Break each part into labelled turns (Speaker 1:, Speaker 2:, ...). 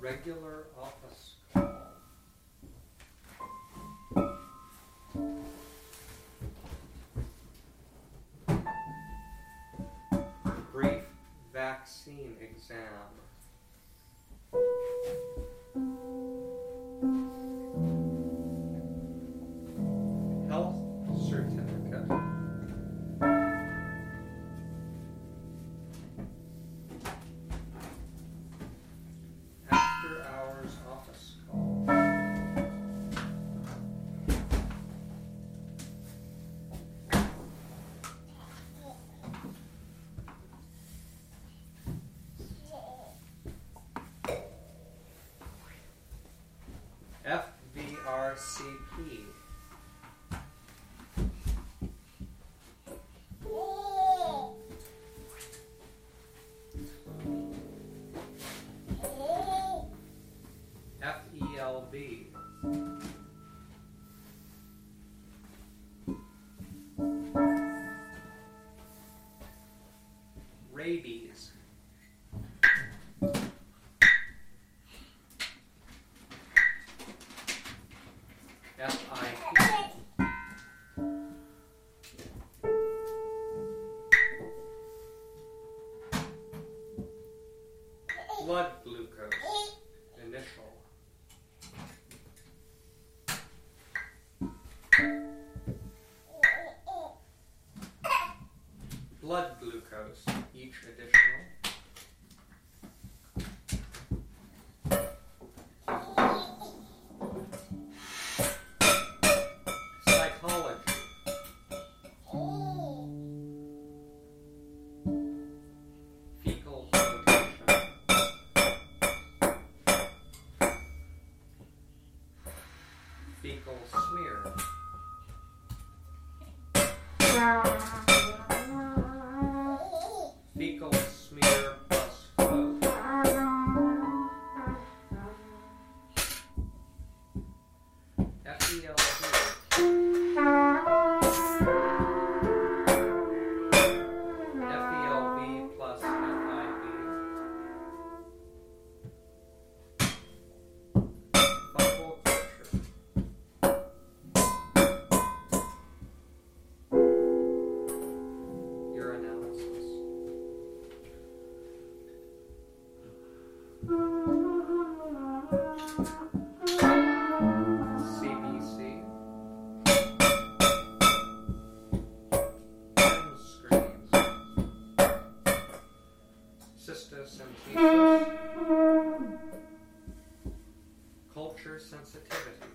Speaker 1: Regular office call. Brief vaccine exam. RCP. FELB. Rabies. blood sensitivity.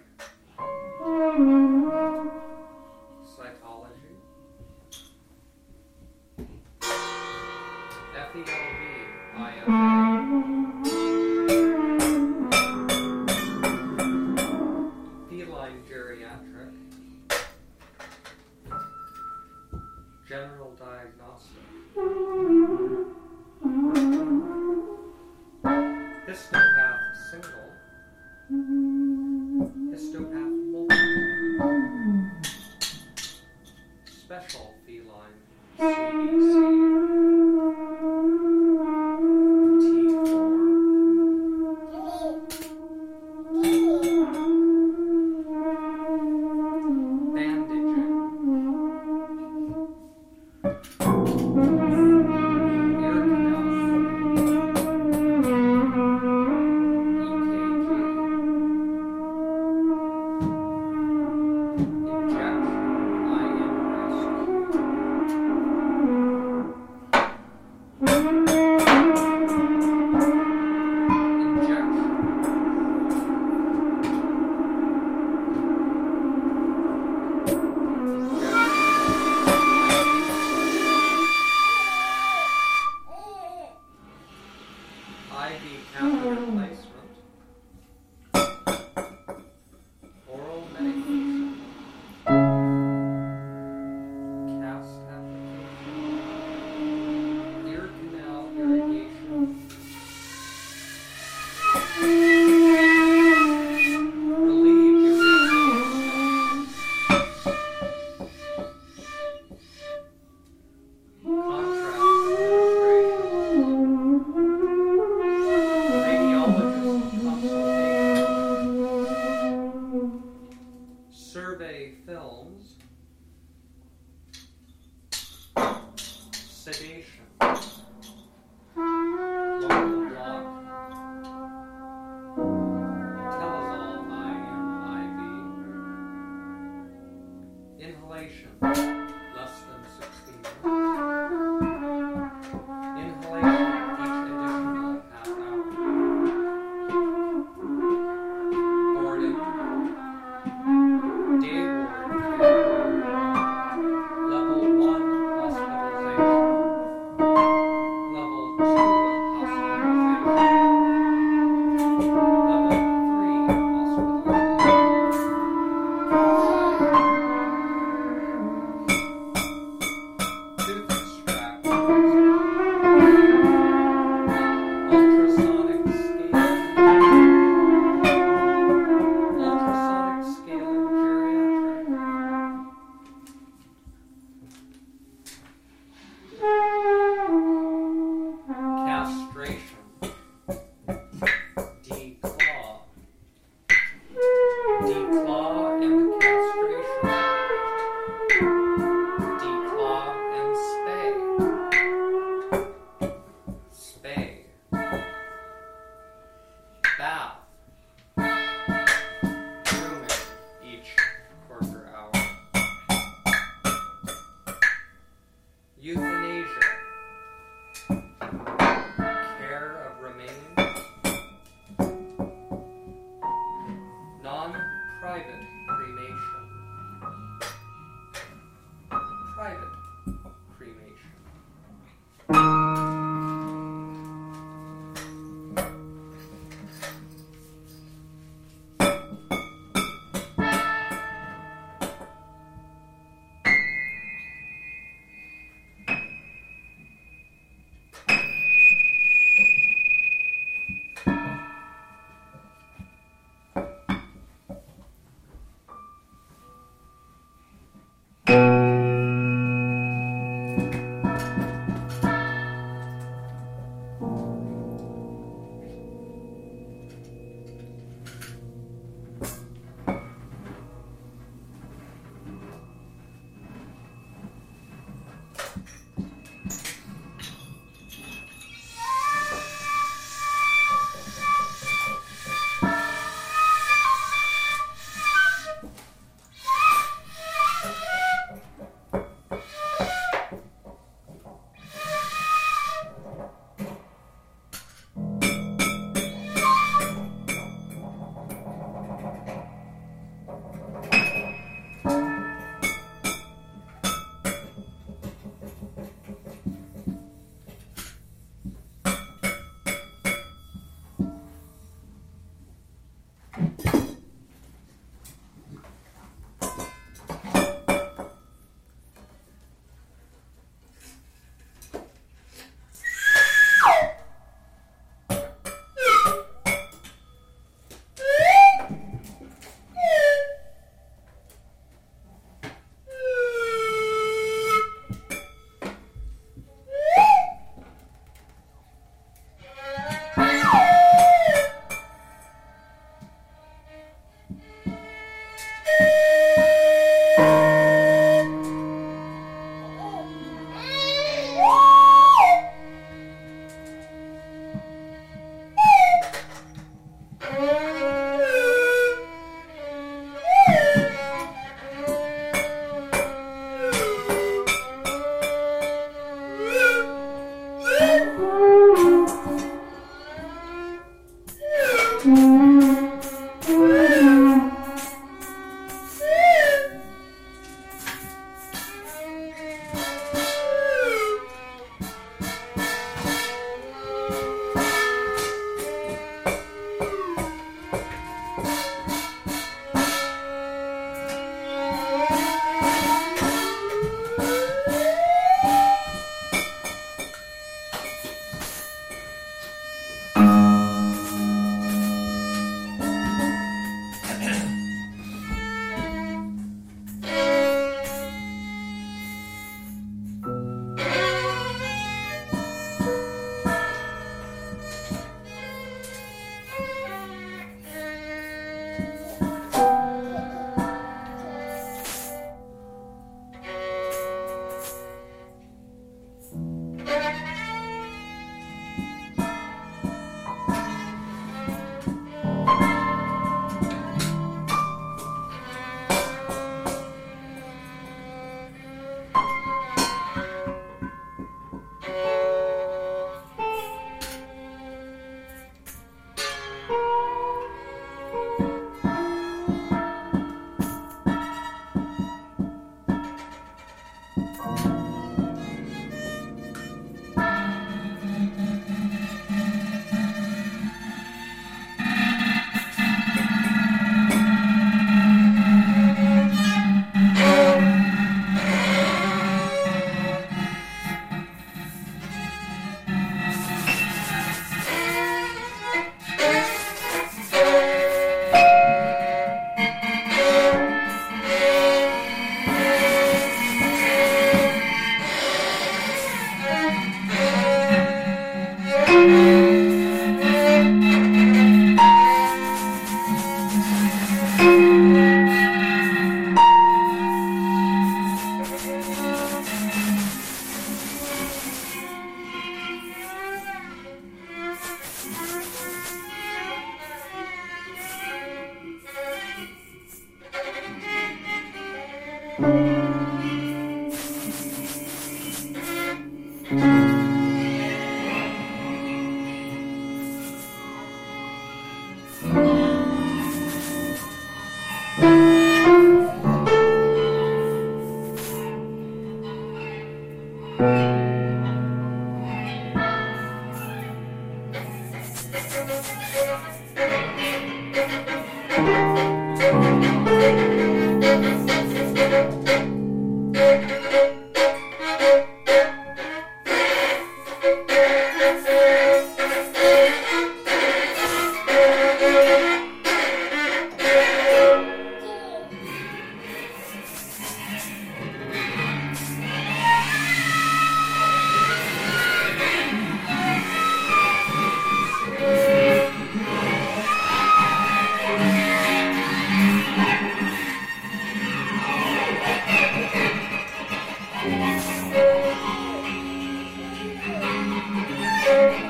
Speaker 1: Okay.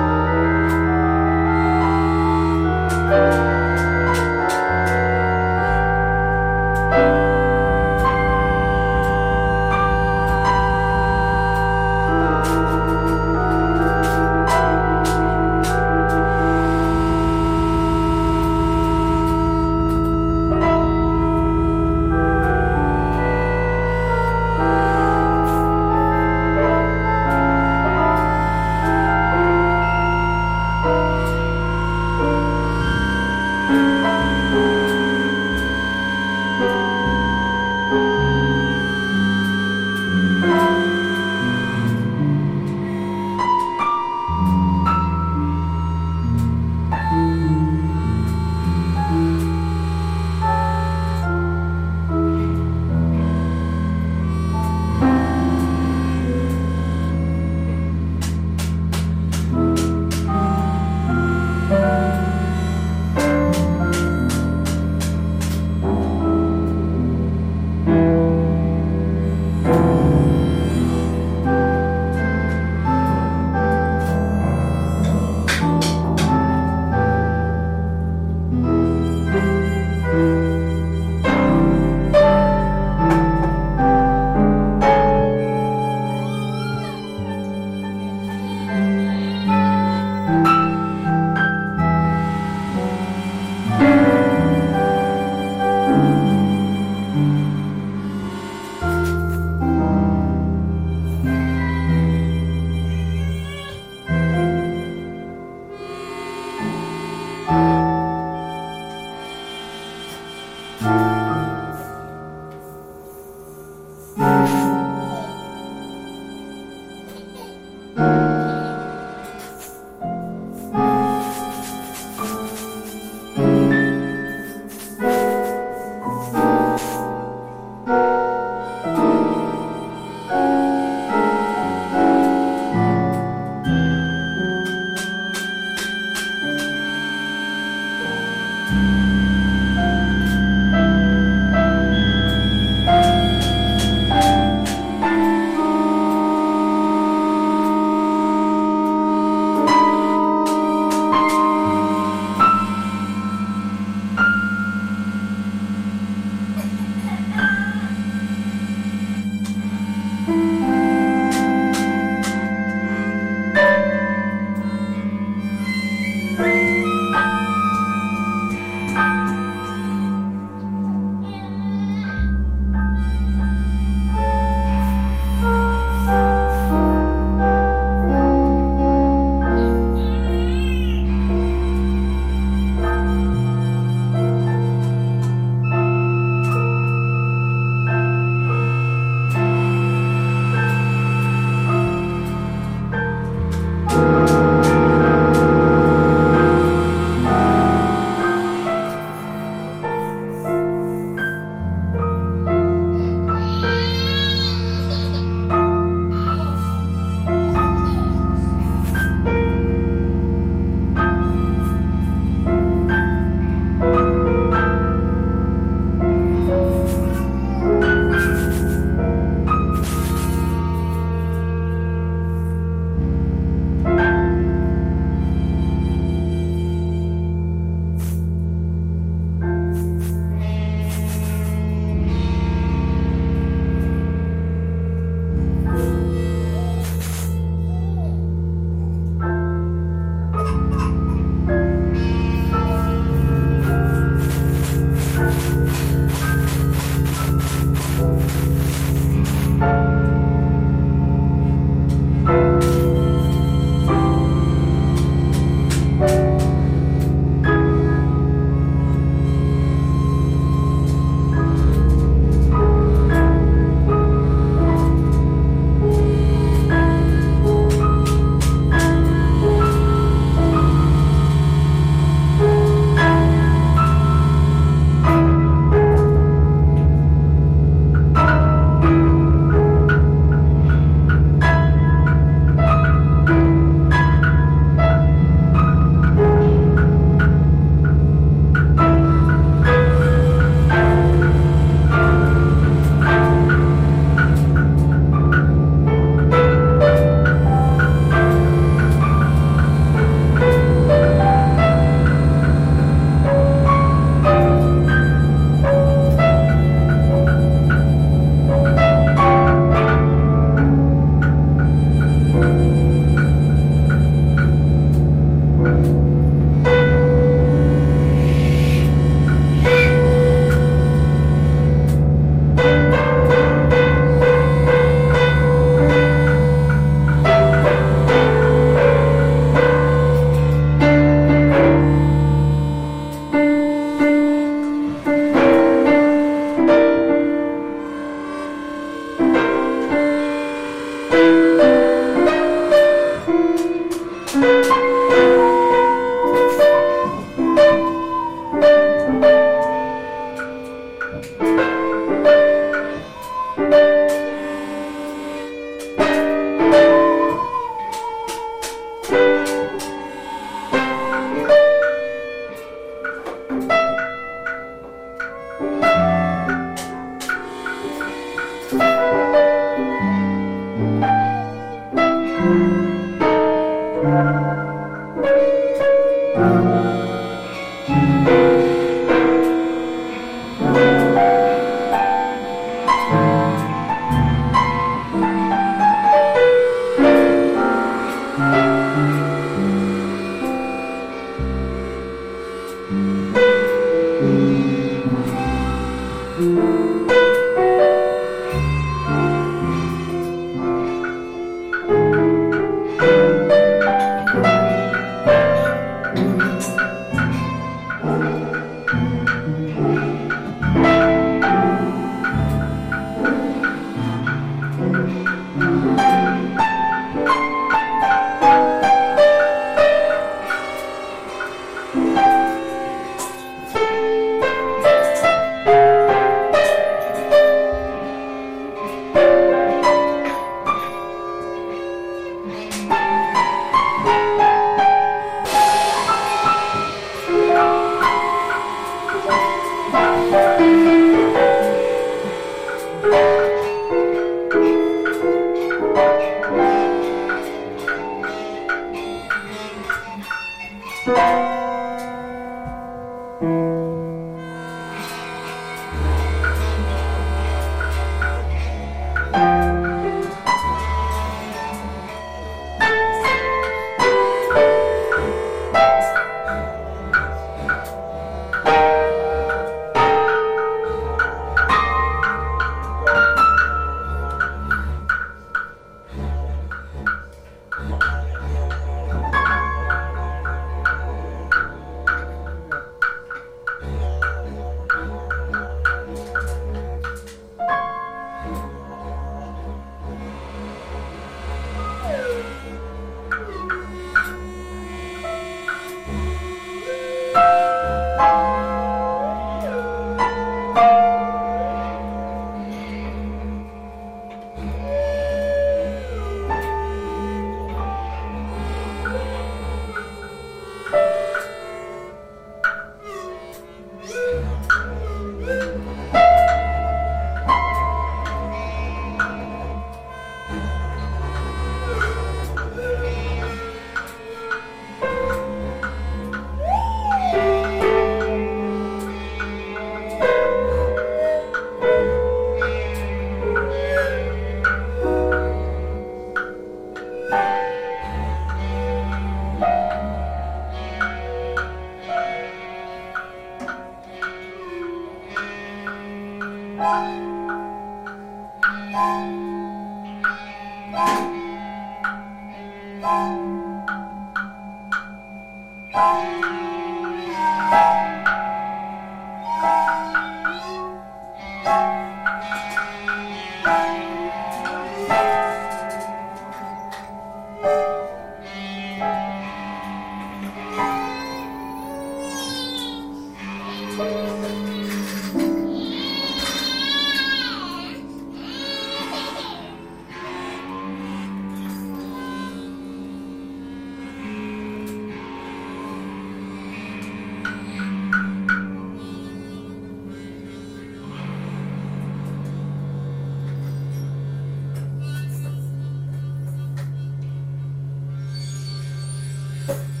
Speaker 2: You.